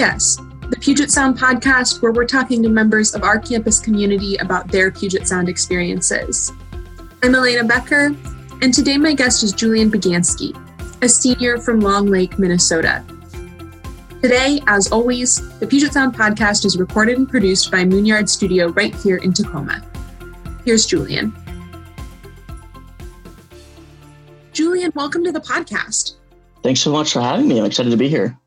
PS, the Puget Sound podcast, where we're talking to members of our campus community about their Puget Sound experiences. I'm Elena Becker, and today my guest is Julian Begansky, a senior from Long Lake, Minnesota. Today, as always, the Puget Sound podcast is recorded and produced by Moonyard Studio right here in Tacoma. Here's Julian. Julian, welcome to the podcast. Thanks so much for having me. I'm excited to be here.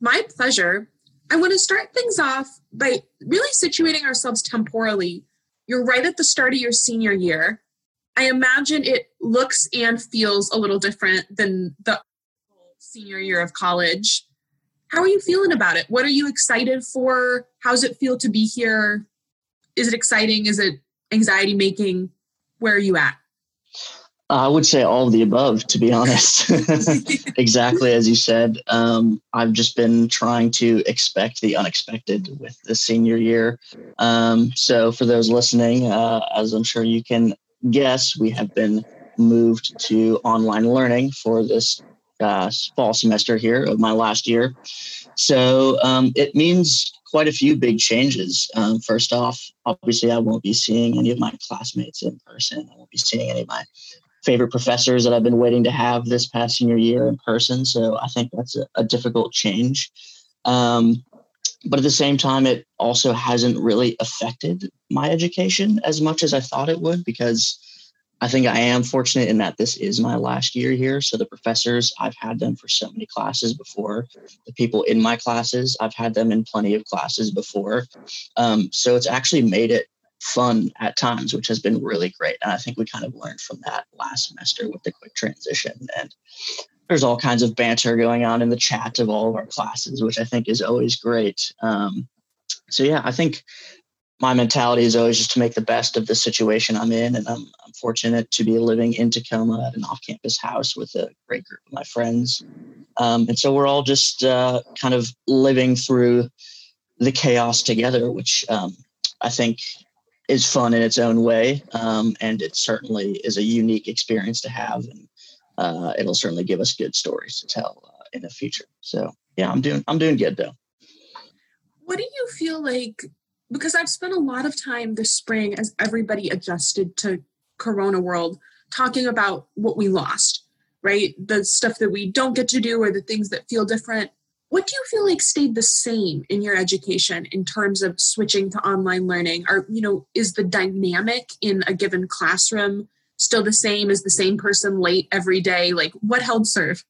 My pleasure. I want to start things off by really situating ourselves temporally. You're right at the start of your senior year. I imagine it looks and feels a little different than the senior year of college. How are you feeling about it? What are you excited for? How's it feel to be here? Is it exciting? Is it anxiety making? Where are you at? I would say all of the above, to be honest. exactly as you said. Um, I've just been trying to expect the unexpected with the senior year. Um, so, for those listening, uh, as I'm sure you can guess, we have been moved to online learning for this uh, fall semester here of my last year. So, um, it means quite a few big changes. Um, first off, obviously, I won't be seeing any of my classmates in person. I won't be seeing any of my favorite professors that I've been waiting to have this past senior year in person. So I think that's a, a difficult change. Um, but at the same time, it also hasn't really affected my education as much as I thought it would because I think I am fortunate in that this is my last year here. So the professors, I've had them for so many classes before. The people in my classes, I've had them in plenty of classes before. Um, so it's actually made it fun at times, which has been really great. And I think we kind of learned from that last semester with the quick transition. And there's all kinds of banter going on in the chat of all of our classes, which I think is always great. Um, so yeah, I think my mentality is always just to make the best of the situation I'm in, and I'm, I'm fortunate to be living in Tacoma at an off-campus house with a great group of my friends, um, and so we're all just uh, kind of living through the chaos together, which um, I think is fun in its own way, um, and it certainly is a unique experience to have, and uh, it'll certainly give us good stories to tell uh, in the future. So yeah, I'm doing I'm doing good though. What do you feel like? Because I've spent a lot of time this spring as everybody adjusted to Corona world, talking about what we lost, right? The stuff that we don't get to do, or the things that feel different what do you feel like stayed the same in your education in terms of switching to online learning? Or you know is the dynamic in a given classroom still the same? Is the same person late every day? Like what held serve?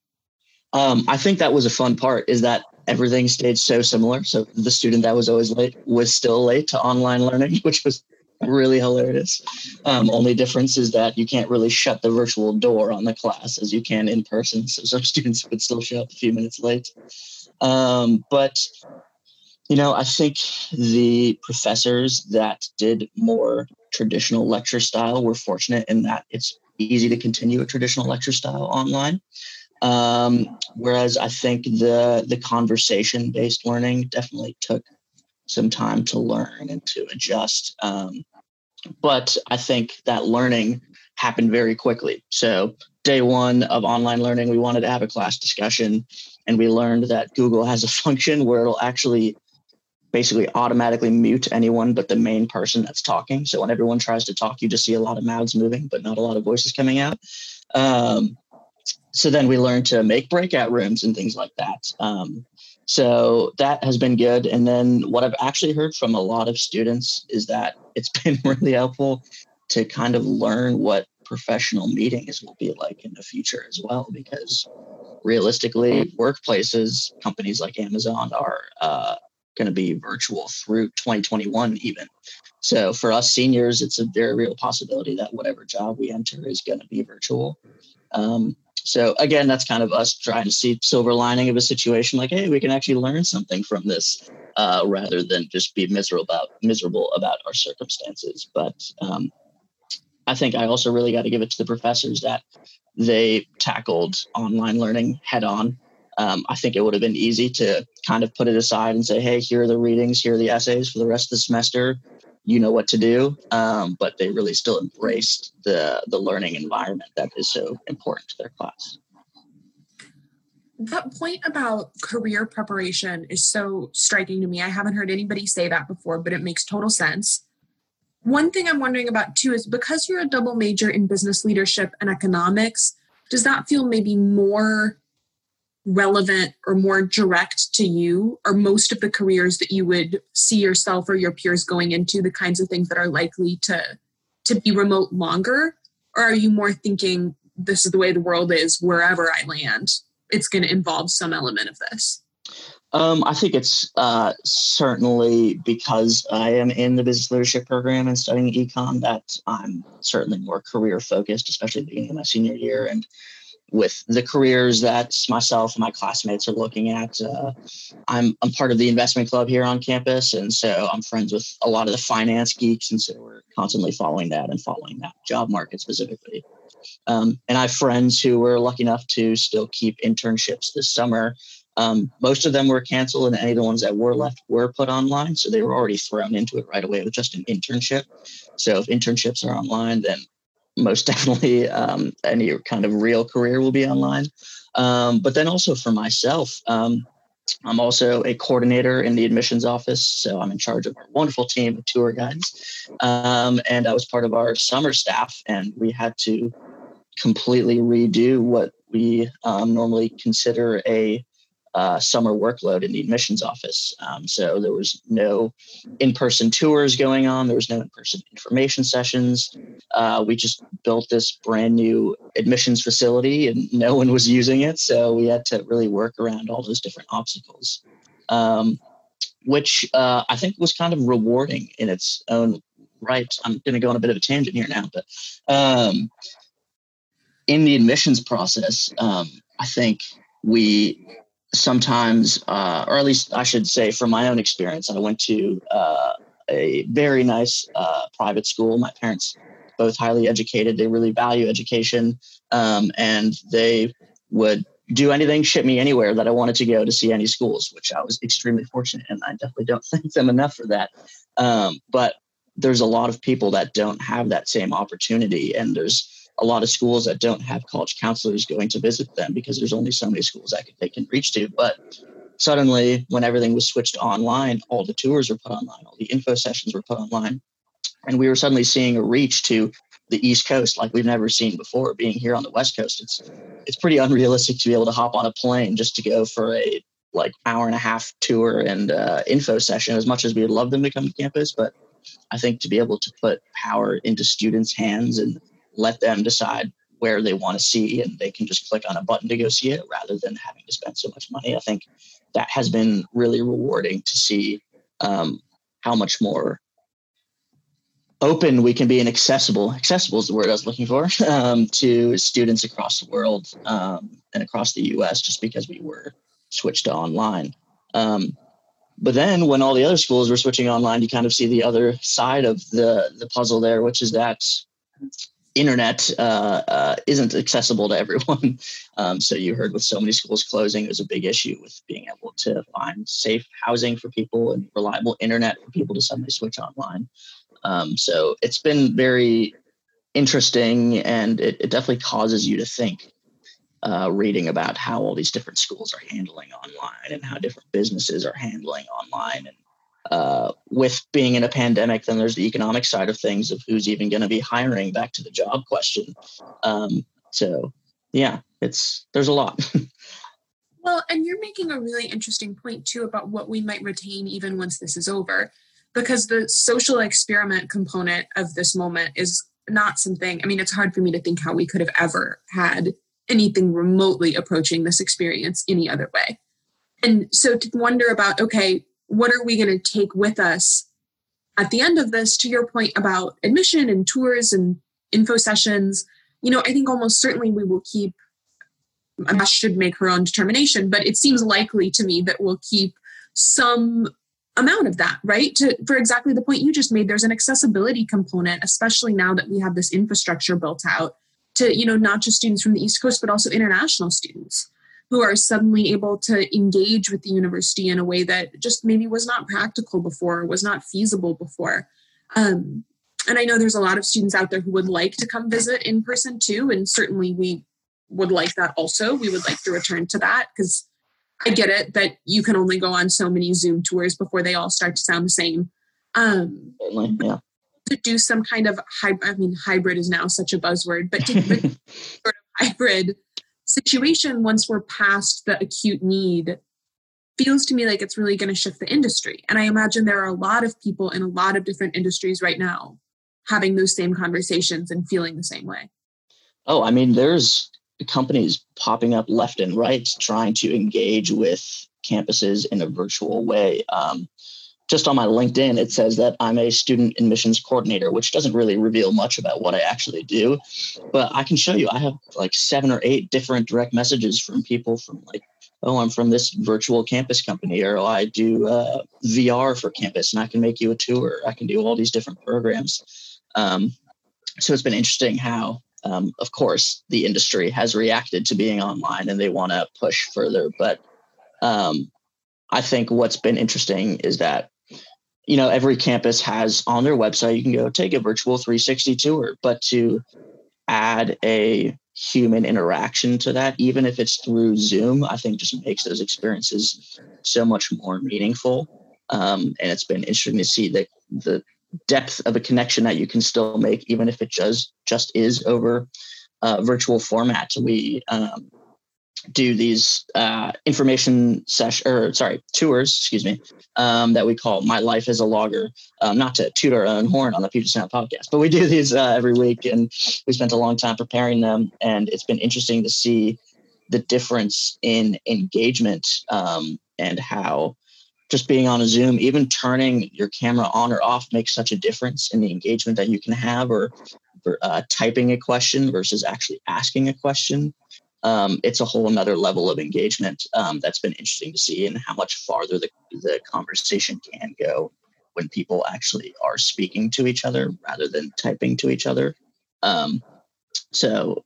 Um, i think that was a fun part is that everything stayed so similar. So the student that was always late was still late to online learning which was really hilarious. Um, only difference is that you can't really shut the virtual door on the class as you can in person. So some students would still show up a few minutes late um, but you know, I think the professors that did more traditional lecture style were fortunate in that it's easy to continue a traditional lecture style online. Um, whereas I think the the conversation based learning definitely took some time to learn and to adjust. Um, but I think that learning happened very quickly. So day one of online learning, we wanted to have a class discussion and we learned that Google has a function where it'll actually basically automatically mute anyone but the main person that's talking. So when everyone tries to talk, you just see a lot of mouths moving, but not a lot of voices coming out. Um, so then we learned to make breakout rooms and things like that. Um, so that has been good. And then what I've actually heard from a lot of students is that it's been really helpful to kind of learn what professional meetings will be like in the future as well, because realistically, workplaces, companies like Amazon are uh, going to be virtual through 2021 even. So for us seniors, it's a very real possibility that whatever job we enter is going to be virtual. Um, so again, that's kind of us trying to see silver lining of a situation like, hey, we can actually learn something from this uh, rather than just be miserable about miserable about our circumstances. But um, I think I also really got to give it to the professors that they tackled online learning head on. Um, I think it would have been easy to kind of put it aside and say, hey, here are the readings, here are the essays for the rest of the semester. You know what to do. Um, but they really still embraced the, the learning environment that is so important to their class. that point about career preparation is so striking to me. I haven't heard anybody say that before, but it makes total sense. One thing I'm wondering about too is because you're a double major in business leadership and economics, does that feel maybe more relevant or more direct to you? Are most of the careers that you would see yourself or your peers going into the kinds of things that are likely to to be remote longer? Or are you more thinking this is the way the world is wherever I land? It's going to involve some element of this. Um, I think it's uh, certainly because I am in the business leadership program and studying econ that I'm certainly more career focused, especially being in my senior year. And with the careers that myself and my classmates are looking at, uh, I'm, I'm part of the investment club here on campus. And so I'm friends with a lot of the finance geeks. And so we're constantly following that and following that job market specifically. Um, and I have friends who were lucky enough to still keep internships this summer um, most of them were canceled, and any of the ones that were left were put online. So they were already thrown into it right away with just an internship. So if internships are online, then most definitely um, any kind of real career will be online. Um, but then also for myself, um, I'm also a coordinator in the admissions office. So I'm in charge of our wonderful team of tour guides. Um, and I was part of our summer staff, and we had to completely redo what we um, normally consider a uh, summer workload in the admissions office. Um, so there was no in person tours going on, there was no in person information sessions. Uh, we just built this brand new admissions facility and no one was using it. So we had to really work around all those different obstacles, um, which uh, I think was kind of rewarding in its own right. I'm going to go on a bit of a tangent here now, but um, in the admissions process, um, I think we sometimes, uh, or at least I should say from my own experience, I went to uh, a very nice uh, private school. My parents both highly educated. They really value education, um, and they would do anything, ship me anywhere that I wanted to go to see any schools, which I was extremely fortunate, and I definitely don't thank them enough for that. Um, but there's a lot of people that don't have that same opportunity, and there's a lot of schools that don't have college counselors going to visit them because there's only so many schools that they can reach to. But suddenly, when everything was switched online, all the tours were put online, all the info sessions were put online, and we were suddenly seeing a reach to the East Coast like we've never seen before. Being here on the West Coast, it's it's pretty unrealistic to be able to hop on a plane just to go for a like hour and a half tour and uh, info session. As much as we would love them to come to campus, but I think to be able to put power into students' hands and let them decide where they want to see and they can just click on a button to go see it rather than having to spend so much money. I think that has been really rewarding to see um, how much more open we can be and accessible accessible is the word i was looking for um, to students across the world um, and across the us just because we were switched to online um, but then when all the other schools were switching online you kind of see the other side of the the puzzle there which is that internet uh, uh, isn't accessible to everyone. Um, so you heard with so many schools closing, it was a big issue with being able to find safe housing for people and reliable internet for people to suddenly switch online. Um, so it's been very interesting, and it, it definitely causes you to think. Uh, reading about how all these different schools are handling online and how different businesses are handling online and uh, with being in a pandemic, then there's the economic side of things of who's even going to be hiring. Back to the job question. Um, so, yeah, it's there's a lot. well, and you're making a really interesting point too about what we might retain even once this is over, because the social experiment component of this moment is not something. I mean, it's hard for me to think how we could have ever had anything remotely approaching this experience any other way. And so to wonder about, okay, what are we going to take with us at the end of this to your point about admission and tours and info sessions? You know i think almost certainly we will keep Ash should make her own determination but it seems likely to me that we'll keep some amount of that right? To for exactly the point you just made there's an accessibility component especially now that we have this infrastructure built out to you know not just students from the east coast but also international students who are suddenly able to engage with the university in a way that just maybe was not practical before, was not feasible before. Um, and I know there's a lot of students out there who would like to come visit in person too, and certainly we would like that also. We would like to return to that because I get it that you can only go on so many Zoom tours before they all start to sound the same. Um, yeah. To do some kind of hybrid, I mean, hybrid is now such a buzzword, but to sort of hybrid situation once we're past the acute need feels to me like it's really going to shift the industry. And I imagine there are a lot of people in a lot of different industries right now having those same conversations and feeling the same way. Oh, I mean, there's companies popping up left and right trying to engage with campuses in a virtual way. Um, just on my LinkedIn, it says that I'm a student admissions coordinator, which doesn't really reveal much about what I actually do. But I can show you, I have like seven or eight different direct messages from people from like, oh, I'm from this virtual campus company, or oh, I do uh, VR for campus and I can make you a tour. I can do all these different programs. Um, so it's been interesting how um, of course, the industry has reacted to being online and they want to push further. But um, I think what's been interesting is that, you know, every campus has on their website, you can go take a virtual 360 tour, but to add a human interaction to that, even if it's through Zoom, I think just makes those experiences so much more meaningful. Um, and it's been interesting to see that the depth of a connection that you can still make, even if it just just is over uh, virtual format. We um, do these uh, information session or sorry tours, excuse me, um, that we call "My Life as a Logger." Um, not to toot our own horn on the Puget Sound podcast, but we do these uh, every week, and we spent a long time preparing them, and it's been interesting to see the difference in engagement um, and how just being on a Zoom, even turning your camera on or off makes such a difference in the engagement that you can have, or, uh, typing a question versus actually asking a question. Um, it's a whole another level of engagement um, that's been interesting to see, and how much farther the, the conversation can go when people actually are speaking to each other rather than typing to each other. Um, so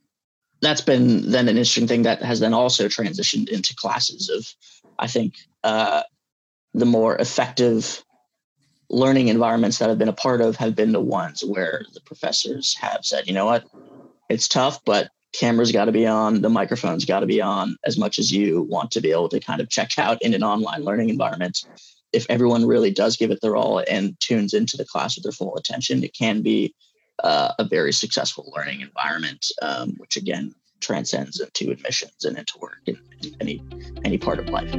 that's been then an interesting thing that has then also transitioned into classes of, I think, uh, the more effective learning environments that I've been a part of have been the ones where the professors have said, you know what, it's tough, but cameras got to be on, the microphones got to be on as much as you want to be able to kind of check out in an online learning environment. If everyone really does give it their all and tunes into the class with their full attention, it can be uh, a very successful learning environment, um, which again transcends into admissions and into work and any any part of life.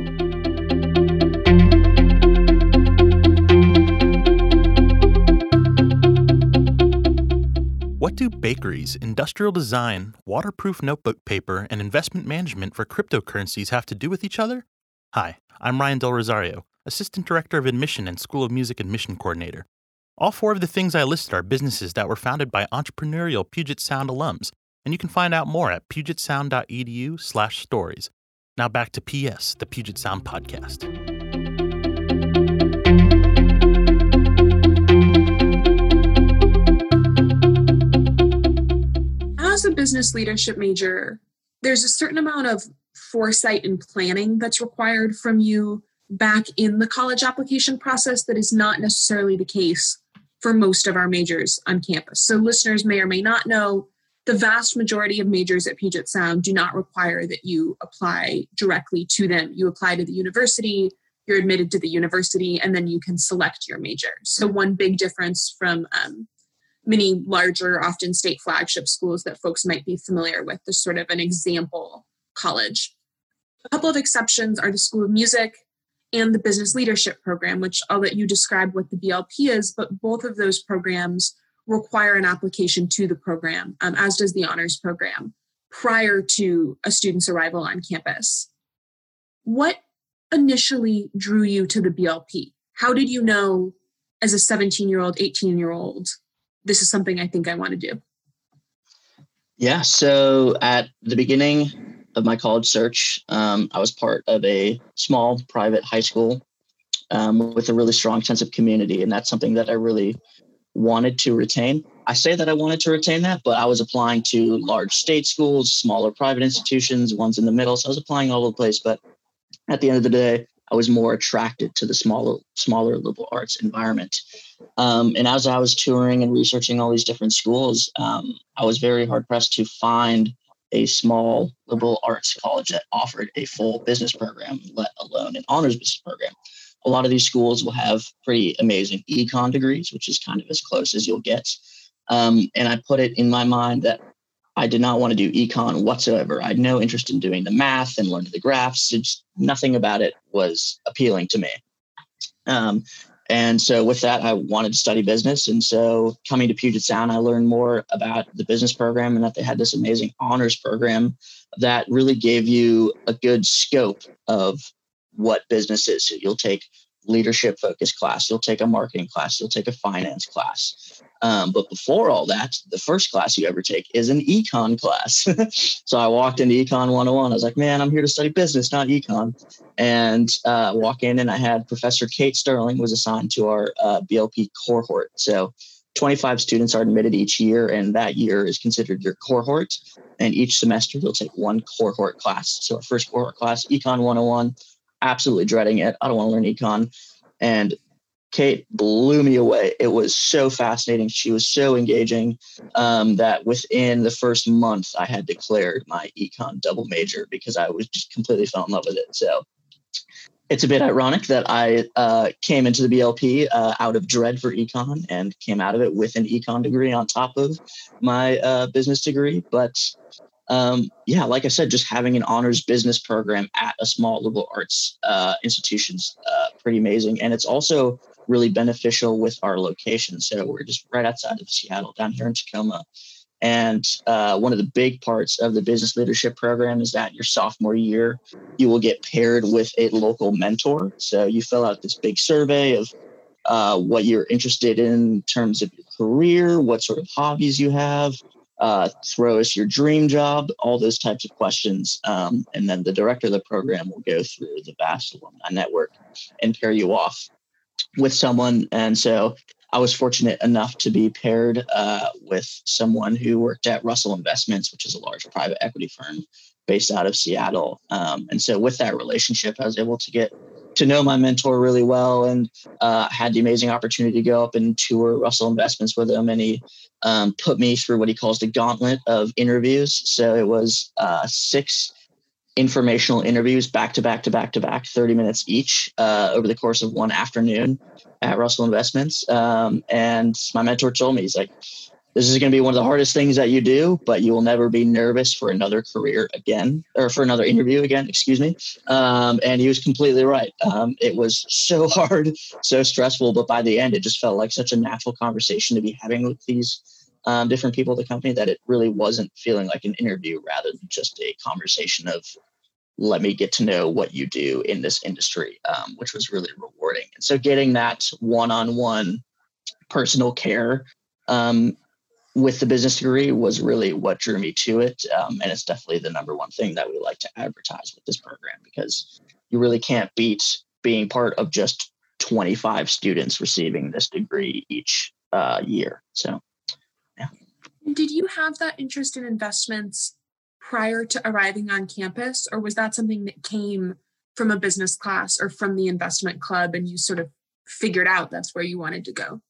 What do bakeries, industrial design, waterproof notebook paper, and investment management for cryptocurrencies have to do with each other? Hi, I'm Ryan Del Rosario, Assistant Director of Admission and School of Music Admission Coordinator. All four of the things I listed are businesses that were founded by entrepreneurial Puget Sound alums, and you can find out more at pugetsound.edu/stories. Now back to PS, the Puget Sound podcast. A business leadership major, there's a certain amount of foresight and planning that's required from you back in the college application process that is not necessarily the case for most of our majors on campus. So, listeners may or may not know the vast majority of majors at Puget Sound do not require that you apply directly to them. You apply to the university, you're admitted to the university, and then you can select your major. So, one big difference from um, many larger, often state flagship schools that folks might be familiar with as sort of an example college. A couple of exceptions are the School of Music and the Business Leadership Program, which I'll let you describe what the BLP is, but both of those programs require an application to the program, um, as does the Honors Program, prior to a student's arrival on campus. What initially drew you to the BLP? How did you know as a 17 year old, 18 year old this is something I think I want to do? Yeah. So at the beginning of my college search, um, I was part of a small private high school um, with a really strong sense of community. And that's something that I really wanted to retain. I say that I wanted to retain that, but I was applying to large state schools, smaller private institutions, ones in the middle. So I was applying all over the place. But at the end of the day, I was more attracted to the smaller, smaller liberal arts environment. Um, and as I was touring and researching all these different schools, um, I was very hard pressed to find a small liberal arts college that offered a full business program, let alone an honors business program. A lot of these schools will have pretty amazing econ degrees, which is kind of as close as you'll get. Um, and I put it in my mind that I did not want to do econ whatsoever. I had no interest in doing the math and learning the graphs. It's nothing about it was appealing to me. Um, and so with that, I wanted to study business. And so coming to Puget Sound, I learned more about the business program and that they had this amazing honors program that really gave you a good scope of what business is. So you'll take leadership focused class, you'll take a marketing class, you'll take a finance class. Um, but before all that, the first class you ever take is an econ class. so I walked into Econ 101. I was like, man, I'm here to study business, not econ. And uh, walk in, and I had Professor Kate Sterling was assigned to our uh, BLP cohort. So 25 students are admitted each year, and that year is considered your cohort. And each semester, you'll take one cohort class. So our first cohort class, Econ 101, absolutely dreading it. I don't want to learn econ. And Kate blew me away. It was so fascinating. She was so engaging um, that within the first month, I had declared my econ double major because I was just completely fell in love with it. So it's a bit ironic that I uh, came into the BLP uh, out of dread for econ and came out of it with an econ degree on top of my uh, business degree. But um, yeah, like I said, just having an honors business program at a small liberal arts uh, institution's uh, pretty amazing, and it's also really beneficial with our location. So we're just right outside of Seattle, down here in Tacoma. And uh, one of the big parts of the business leadership program is that your sophomore year, you will get paired with a local mentor. So you fill out this big survey of uh, what you're interested in, in terms of your career, what sort of hobbies you have, uh, throw us your dream job, all those types of questions. Um, and then the director of the program will go through the vast alumni network and pair you off with someone. And so I was fortunate enough to be paired uh, with someone who worked at Russell Investments, which is a large private equity firm based out of Seattle. Um, and so with that relationship, I was able to get to know my mentor really well and uh, had the amazing opportunity to go up and tour Russell Investments with him. And he um, put me through what he calls the gauntlet of interviews. So it was uh, six informational interviews back to back to back to back, 30 minutes each uh, over the course of one afternoon at Russell Investments. Um, and my mentor told me, he's like, this is going to be one of the hardest things that you do, but you will never be nervous for another career again or for another interview again, excuse me. Um, and he was completely right. Um, it was so hard, so stressful, but by the end, it just felt like such a natural conversation to be having with these um, different people at the company that it really wasn't feeling like an interview rather than just a conversation of let me get to know what you do in this industry, um, which was really rewarding. And so getting that one-on-one personal care um, with the business degree was really what drew me to it. Um, and it's definitely the number one thing that we like to advertise with this program because you really can't beat being part of just 25 students receiving this degree each uh, year. So. Did you have that interest in investments prior to arriving on campus, or was that something that came from a business class or from the investment club and you sort of figured out that's where you wanted to go?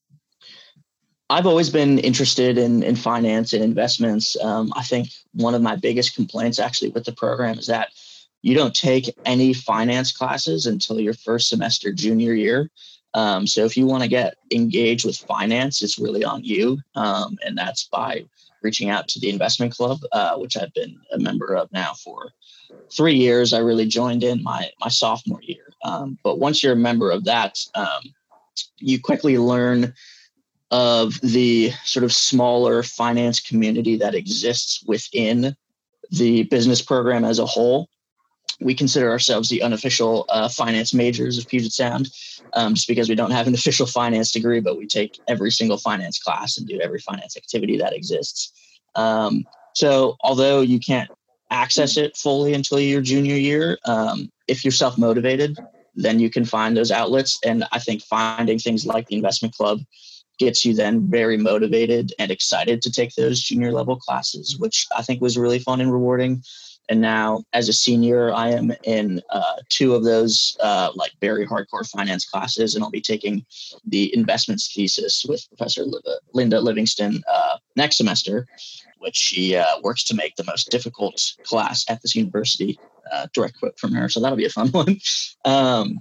I've always been interested in, in finance and investments. Um, I think one of my biggest complaints actually with the program is that you don't take any finance classes until your first semester junior year. Um, so if you want to get engaged with finance, it's really on you. Um, and that's by reaching out to the investment club, uh, which I've been a member of now for three years. I really joined in my, my sophomore year. Um, but once you're a member of that, um, you quickly learn of the sort of smaller finance community that exists within the business program as a whole. We consider ourselves the unofficial uh, finance majors of Puget Sound, um, just because we don't have an official finance degree, but we take every single finance class and do every finance activity that exists. Um, so, although you can't access it fully until your junior year, um, if you're self motivated, then you can find those outlets. And I think finding things like the investment club gets you then very motivated and excited to take those junior level classes, which I think was really fun and rewarding. And now, as a senior, I am in uh, two of those uh, like very hardcore finance classes, and I'll be taking the investments thesis with Professor Linda Livingston uh, next semester. which she uh, works to make the most difficult class at this university. Uh, direct quote from her, so that'll be a fun one. Um,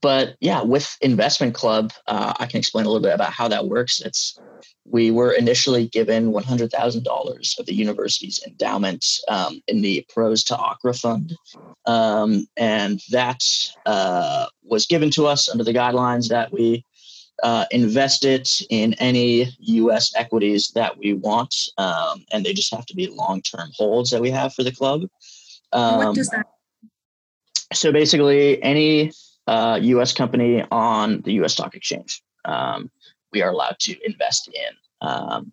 but yeah, with Investment Club, uh, I can explain a little bit about how that works. It's we were initially given $100,000 of the university's endowment um, in the Pros to Accra Fund. Um, and that uh, was given to us under the guidelines that we uh, invest it in any US equities that we want. Um, and they just have to be long term holds that we have for the club. what does Um, that so basically, any uh, U.S. company on the U.S. stock exchange, um, we are allowed to invest in. Um,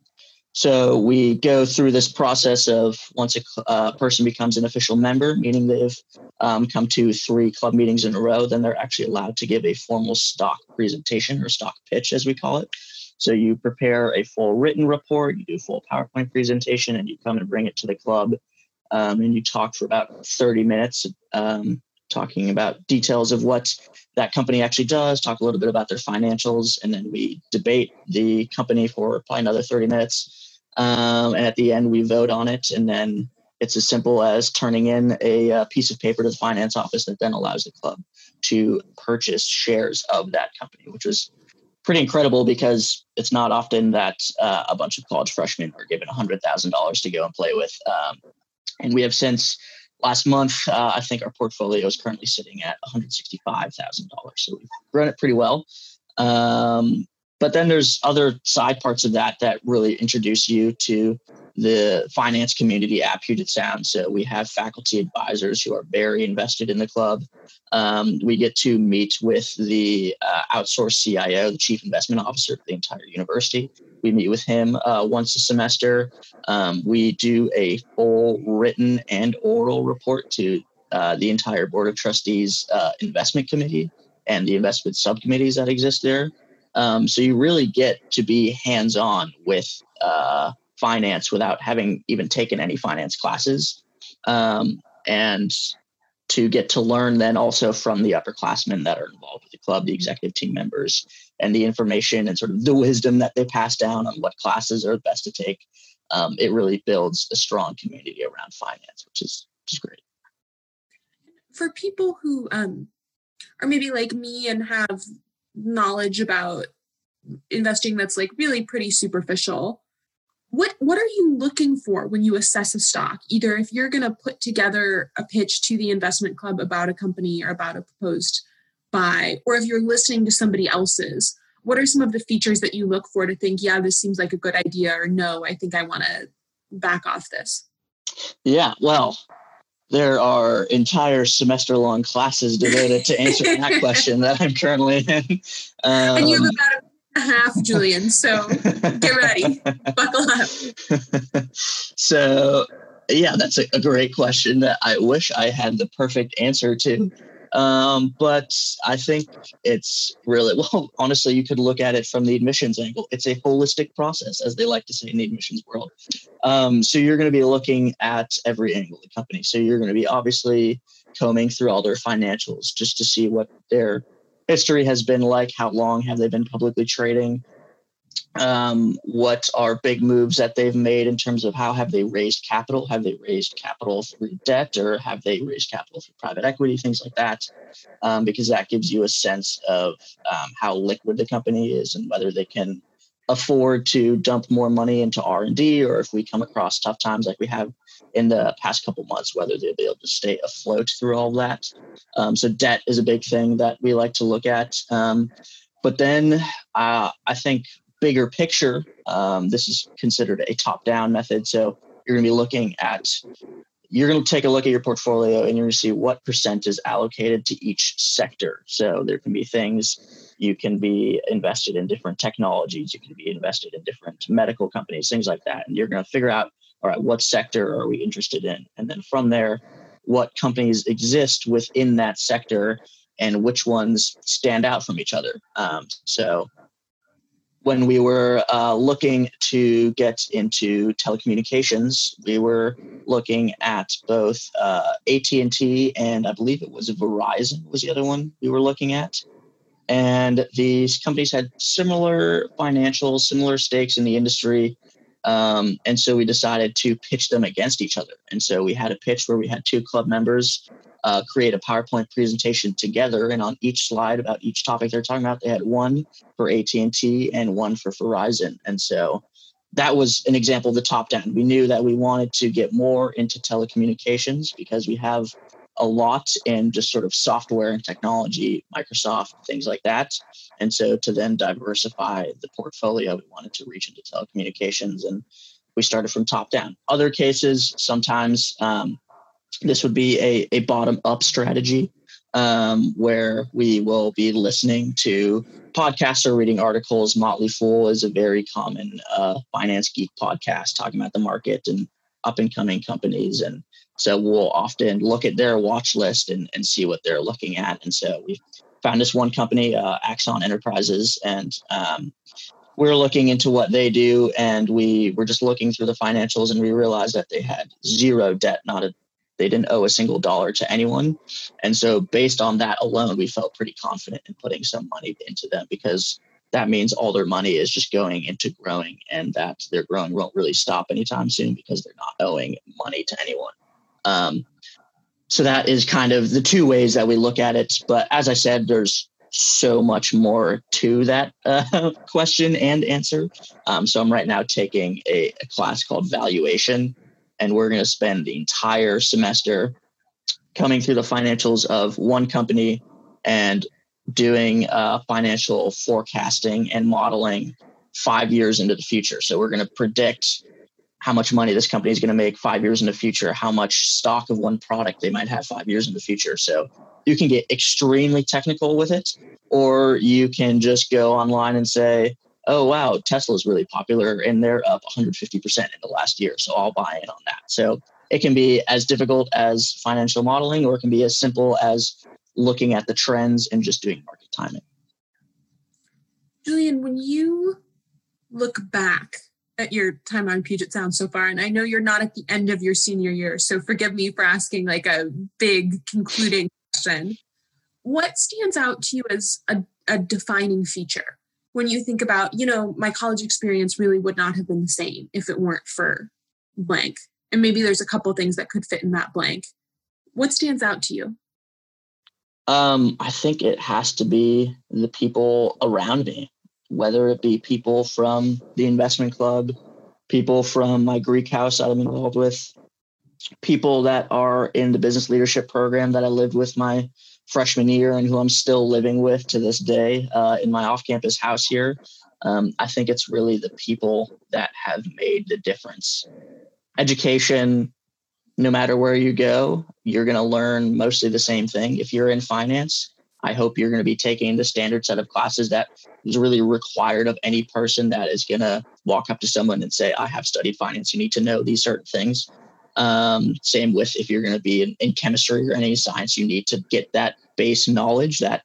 so we go through this process of once a uh, person becomes an official member, meaning they've um, come to three club meetings in a row, then they're actually allowed to give a formal stock presentation or stock pitch, as we call it. So you prepare a full written report, you do a full PowerPoint presentation, and you come and bring it to the club, um, and you talk for about 30 minutes. Um, talking about details of what that company actually does, talk a little bit about their financials, and then we debate the company for probably another 30 minutes. Um, and at the end, we vote on it. And then it's as simple as turning in a, uh piece of paper to the finance office that then allows the club to purchase shares of that company, which was pretty incredible because it's not often that uh, a bunch of college freshmen are given $100,000 to go and play with. Um, and we have since last month, uh, I think our portfolio is currently sitting at $165,000. So we've grown it pretty well. Um, but then there's other side parts of that that really introduce you to the finance community at Puget Sound. So we have faculty advisors who are very invested in the club. Um, we get to meet with the uh, outsourced CIO, the chief investment officer of the entire university. We meet with him uh, once a semester. Um, we do a full written and oral report to uh, the entire board of trustees uh, investment committee and the investment subcommittees that exist there. Um, so you really get to be hands on with uh, finance without having even taken any finance classes. Um, and to get to learn then also from the upperclassmen that are involved with the club, the executive team members, and the information and sort of the wisdom that they pass down on what classes are best to take. Um, it really builds a strong community around finance, which is is great. for people who um are maybe like me and have knowledge about investing that's like really pretty superficial what what are you looking for when you assess a stock either if you're going to put together a pitch to the investment club about a company or about a proposed buy or if you're listening to somebody else's what are some of the features that you look for to think yeah this seems like a good idea or no i think i want to back off this Yeah, well, there are entire semester long classes devoted to answering that question that I'm currently in. Um, and you have about a a half julian so get ready. Buckle up. So yeah that's a, a great question that i wish i had the perfect answer to. Um, but i think it's really well honestly you could look at it from the admissions angle. It's a holistic process as they like to say in the admissions world. Um, so you're going to be looking at every angle of the company. So you're going to be obviously combing through all their financials just to see what their history has been like? How long have they been publicly trading? Um, what are big moves that they've made in terms of how have they raised capital? Have they raised capital through debt or have they raised capital through private equity things like that? Um, because that gives you a sense of um, how liquid the company is and whether they can afford to dump more money into r&d or if we come across tough times like we have in the past couple months whether they'll be able to stay afloat through all that um, so debt is a big thing that we like to look at um, but then uh, i think bigger picture, um, this is considered a top down method. So you're going to be looking at, you're going to take a look at your portfolio and you're going to see what percent is allocated to each sector. So there can be things you can be invested in different technologies, you can be invested in different medical companies, things like that. And you're going to figure out, all right, what sector are we interested in? And then from there, what companies exist within that sector and which ones stand out from each other. Um, so when we were uh, looking to get into telecommunications, we were looking at both uh, AT&T and I believe it was Verizon was the other one we were looking at. And these companies had similar financials, similar stakes in the industry. Um, and so we decided to pitch them against each other. And so we had a pitch where we had two club members uh, create a PowerPoint presentation together, and on each slide about each topic they're talking about, they had one for AT and T and one for Verizon. And so that was an example of the top down. We knew that we wanted to get more into telecommunications because we have a lot in just sort of software and technology, Microsoft, things like that. And so to then diversify the portfolio, we wanted to reach into telecommunications and we started from top down. Other cases, sometimes um, this would be a, a bottom up strategy um, where we will be listening to podcasts or reading articles. Motley Fool is a very common uh, finance geek podcast talking about the market and up and coming companies. And so we'll often look at their watch list and, and see what they're looking at. And so we found this one company, uh, Axon Enterprises, and um, we're looking into what they do. And we were just looking through the financials and we realized that they had zero debt, not a they didn't owe a single dollar to anyone. And so, based on that alone, we felt pretty confident in putting some money into them because that means all their money is just going into growing and that their growing won't really stop anytime soon because they're not owing money to anyone. Um, so, that is kind of the two ways that we look at it. But as I said, there's so much more to that uh, question and answer. Um, so, I'm right now taking a, a class called Valuation and we're going to spend the entire semester coming through the financials of one company and doing uh, financial forecasting and modeling five years into the future. So we're going to predict how much money this company is going to make five years in the future, how much stock of one product they might have five years in the future. So you can get extremely technical with it, or you can just go online and say, oh wow, Tesla is really popular and they're up 150% in the last year. So I'll buy in on that. So it can be as difficult as financial modeling, or it can be as simple as looking at the trends and just doing market timing. Julian, when you look back at your time on Puget Sound so far, and I know you're not at the end of your senior year, so forgive me for asking like a big concluding question. What stands out to you as a, a defining feature when you think about, you know, my college experience really would not have been the same if it weren't for blank. And maybe there's a couple things that could fit in that blank. What stands out to you? Um, I think it has to be the people around me, whether it be people from the investment club, people from my Greek house that I'm involved with, people that are in the business leadership program that I lived with my freshman year and who I'm still living with to this day uh, in my off campus house here. Um, I think it's really the people that have made the difference. Education, no matter where you go, you're going to learn mostly the same thing. If you're in finance, I hope you're going to be taking the standard set of classes that is really required of any person that is going to walk up to someone and say, I have studied finance. You need to know these certain things. Um, same with if you're going to be in, in chemistry or any science, you need to get that base knowledge that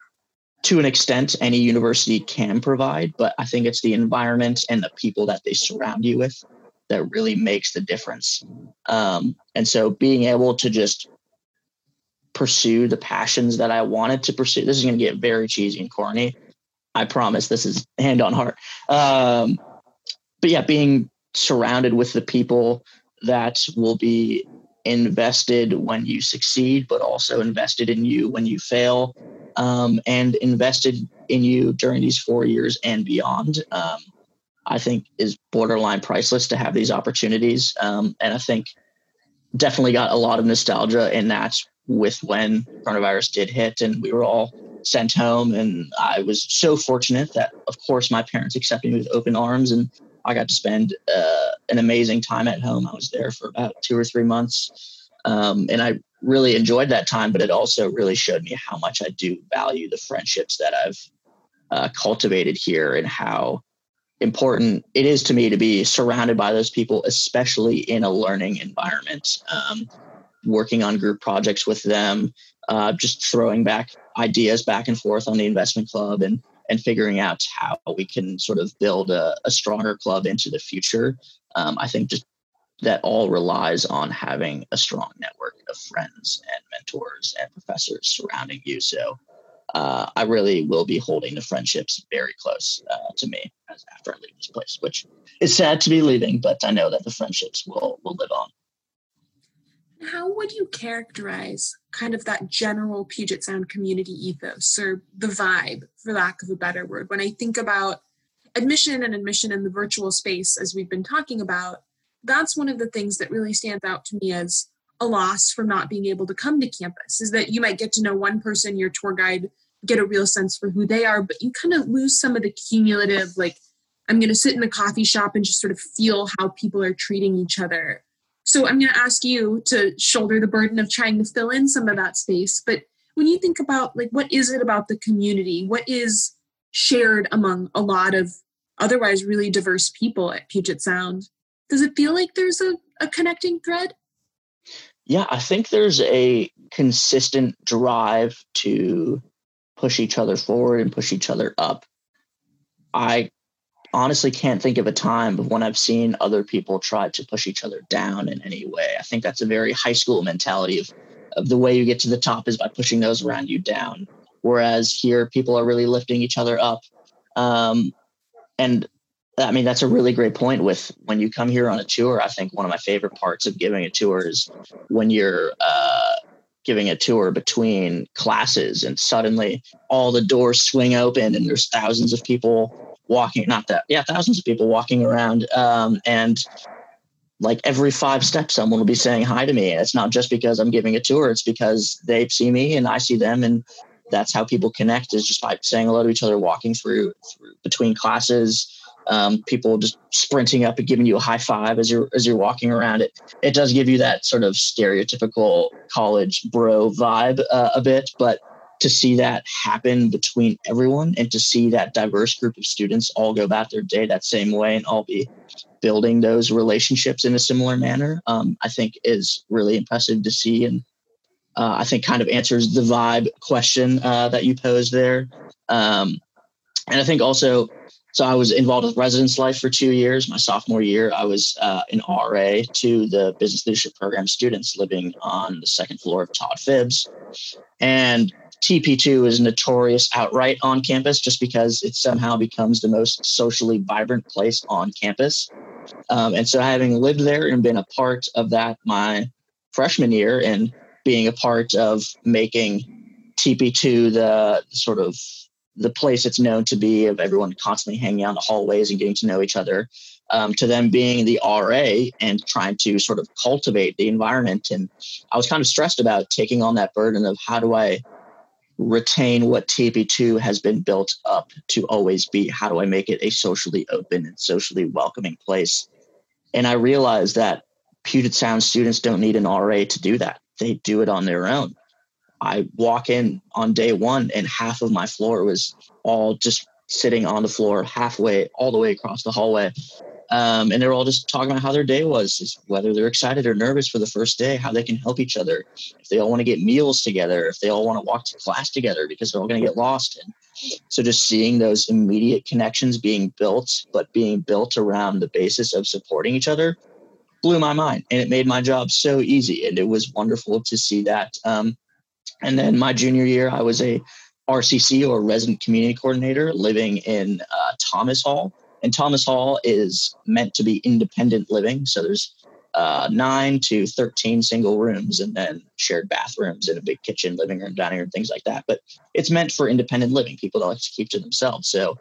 to an extent any university can provide but i think it's the environment and the people that they surround you with that really makes the difference um, and so being able to just pursue the passions that i wanted to pursue. This is going to get very cheesy and corny. I promise this is hand on heart. Um, but yeah being surrounded with the people that will be invested when you succeed, but also invested in you when you fail, um, and invested in you during these four years and beyond. Um, I think is borderline priceless to have these opportunities, um, and I think definitely got a lot of nostalgia in that with when coronavirus did hit and we were all sent home and i was so fortunate that of course my parents accepted me with open arms and I got to spend uh, an amazing time at home. I was there for about two or three months. Um, and I really enjoyed that time, but it also really showed me how much I do value the friendships that I've uh, cultivated here and how important it is to me to be surrounded by those people, especially in a learning environment. Um, working on group projects with them, uh, just throwing back ideas back and forth on the investment club and and figuring out how we can sort of build a, a stronger club into the future. Um, I think just that all relies on having a strong network of friends and mentors and professors surrounding you. So uh, I really will be holding the friendships very close uh, to me as after I leave this place, which is sad to be leaving, but I know that the friendships will will live on. How would you characterize kind of that general Puget Sound community ethos or the vibe, for lack of a better word? When I think about admission and admission in the virtual space, as we've been talking about, that's one of the things that really stands out to me as a loss from not being able to come to campus is that you might get to know one person, your tour guide, get a real sense for who they are, but you kind of lose some of the cumulative, like, I'm going to sit in the coffee shop and just sort of feel how people are treating each other. So I'm going to ask you to shoulder the burden of trying to fill in some of that space. But when you think about, like, what is it about the community? What is shared among a lot of otherwise really diverse people at Puget Sound? Does it feel like there's a, a connecting thread? Yeah, I think there's a consistent drive to push each other forward and push each other up. I honestly can't think of a time when I've seen other people try to push each other down in any way. I think that's a very high school mentality of, of the way you get to the top is by pushing those around you down. Whereas here, people are really lifting each other up. Um, and I mean, that's a really great point with when you come here on a tour. I think one of my favorite parts of giving a tour is when you're uh, giving a tour between classes and suddenly all the doors swing open and there's thousands of people walking, not that, yeah, thousands of people walking around. Um, and like every five steps, someone will be saying hi to me. It's not just because I'm giving a tour, it's because they see me and I see them. And that's how people connect is just by saying hello to each other, walking through, through between classes um, people just sprinting up and giving you a high five as you're as you're walking around it it does give you that sort of stereotypical college bro vibe uh, a bit but to see that happen between everyone and to see that diverse group of students all go about their day that same way and all be building those relationships in a similar manner um, i think is really impressive to see and uh, i think kind of answers the vibe question uh, that you posed there um, and i think also so I was involved with residence life for two years. My sophomore year, I was uh, an RA to the business leadership program students living on the second floor of Todd Phibbs. And TP2 is notorious outright on campus just because it somehow becomes the most socially vibrant place on campus. Um, and so having lived there and been a part of that my freshman year and being a part of making TP2 the sort of the place it's known to be of everyone constantly hanging out in the hallways and getting to know each other um, to them being the RA and trying to sort of cultivate the environment. And I was kind of stressed about taking on that burden of how do I retain what TP2 has been built up to always be? How do I make it a socially open and socially welcoming place? And I realized that Puget Sound students don't need an RA to do that. They do it on their own. I walk in on day one and half of my floor was all just sitting on the floor halfway all the way across the hallway. Um, and they're all just talking about how their day was, whether they're excited or nervous for the first day, how they can help each other, if they all want to get meals together, if they all want to walk to class together because they're all going to get lost. And so just seeing those immediate connections being built, but being built around the basis of supporting each other blew my mind. And it made my job so easy. And it was wonderful to see that. Um, and then my junior year, I was a RCC or resident community coordinator living in uh, Thomas Hall. And Thomas Hall is meant to be independent living. So there's uh, nine to 13 single rooms and then shared bathrooms and a big kitchen, living room, dining room, things like that. But it's meant for independent living, people that like to keep to themselves. So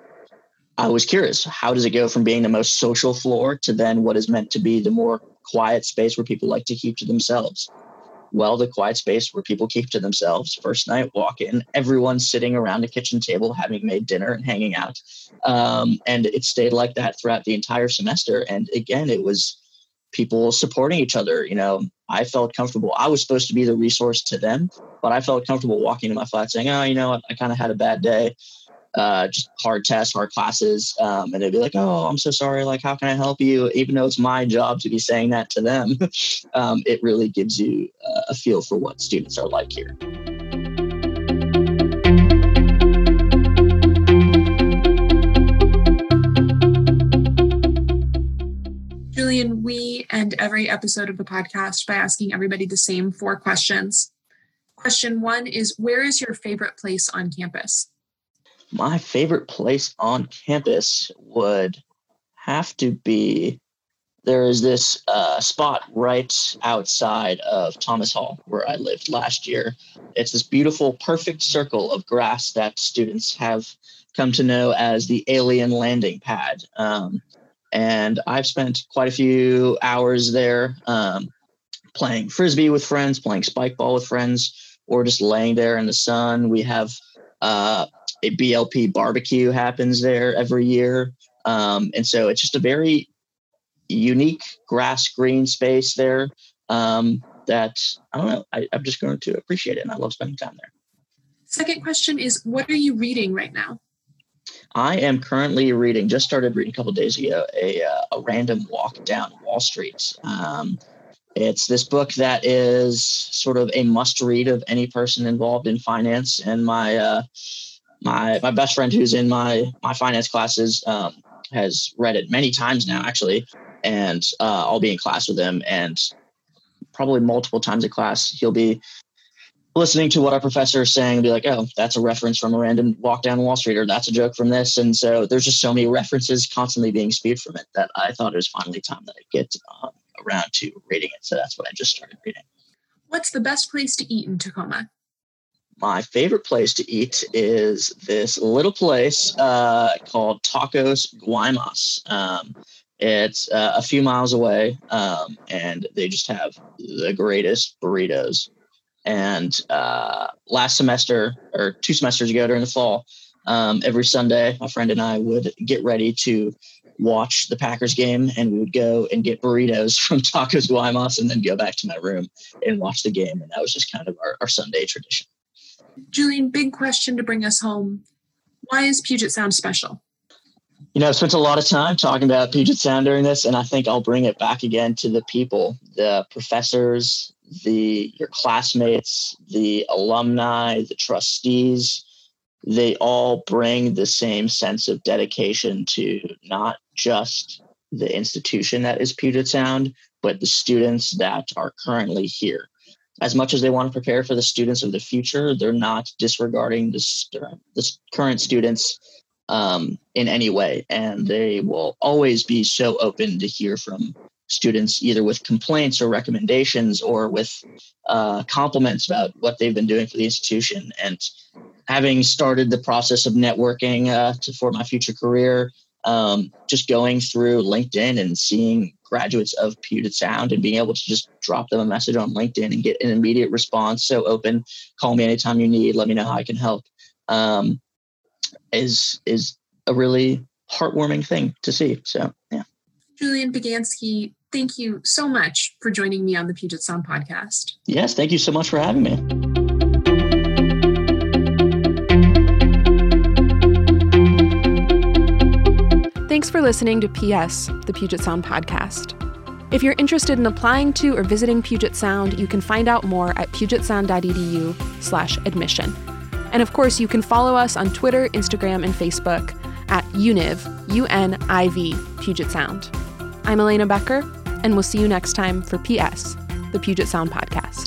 I was curious, how does it go from being the most social floor to then what is meant to be the more quiet space where people like to keep to themselves? Well the quiet space where people keep to themselves. First night walk in everyone's sitting around a kitchen table having made dinner and hanging out. Um, and it stayed like that throughout the entire semester. And again it was people supporting each other you know. I felt comfortable. I was supposed to be the resource to them but i felt comfortable walking to my flat saying oh you know i, I kind of had a bad day uh, just hard tests, hard classes, um, and they'd be like, "Oh, I'm so sorry. Like, how can I help you?" Even though it's my job to be saying that to them, um, it really gives you uh, a feel for what students are like here. Julian, we end every episode of the podcast by asking everybody the same four questions. Question one is Where is your favorite place on campus? My favorite place on campus would have to be there is this uh, spot right outside of Thomas Hall where I lived last year. It's this beautiful, perfect circle of grass that students have come to know as the alien landing pad. Um, and I've spent quite a few hours there um, playing frisbee with friends, playing spike ball with friends, or just laying there in the sun. We have uh, a BLP barbecue happens there every year. Um, and so it's just a very unique grass green space there um, that I don't know. I, I'm just going to appreciate it, and I love spending time there. Second question is, what are you reading right now? I am currently reading. Just started reading a couple days ago. A uh, a random walk down Wall Street. Um, it's this book that is sort of a must read of any person involved in finance. And my uh, my my best friend who's in my my finance classes um, has read it many times now, actually and uh, I'll be in class with him, and probably multiple times a class, he'll be listening to what our professor is saying and be like, oh, that's a reference from a random walk down Wall Street, or that's a joke from this. And so there's just so many references constantly being spewed from it that I thought it was finally time that I get um, around to reading it. So that's what I just started reading. What's the best place to eat in Tacoma? My favorite place to eat is this little place uh, called Tacos Guaymas. Um, it's uh, a few miles away, um, and they just have the greatest burritos. And uh, last semester, or two semesters ago during the fall, um, every Sunday, my friend and I would get ready to watch the Packers game, and we would go and get burritos from Tacos Guaymas, and then go back to my room and watch the game. And that was just kind of our, our Sunday tradition. Julian, big question to bring us home. Why is Puget Sound special? you know, I've spent a lot of time talking about Puget Sound during this, and I think I'll bring it back again to the people, the professors, the your classmates, the alumni, the trustees. They all bring the same sense of dedication to not just the institution that is Puget Sound, but the students that are currently here. As much as they want to prepare for the students of the future, they're not disregarding the, the current students um, in any way. And they will always be so open to hear from students, either with complaints or recommendations or with uh, compliments about what they've been doing for the institution. And having started the process of networking uh, to, for my future career, um, just going through LinkedIn and seeing graduates of Puget Sound and being able to just drop them a message on LinkedIn and get an immediate response. So open, call me anytime you need, let me know how I can help. Um, is is a really heartwarming thing to see. So yeah. Julian Bagansky, thank you so much for joining me on the Puget Sound podcast. Yes, thank you so much for having me. Thanks for listening to PS, the Puget Sound podcast. If you're interested in applying to or visiting Puget Sound, you can find out more at pugetsound.edu/admission. And of course, you can follow us on Twitter, Instagram, and Facebook at UNIV, U-N-I-V, Puget Sound. I'm Elena Becker, and we'll see you next time for PS, the Puget Sound Podcast.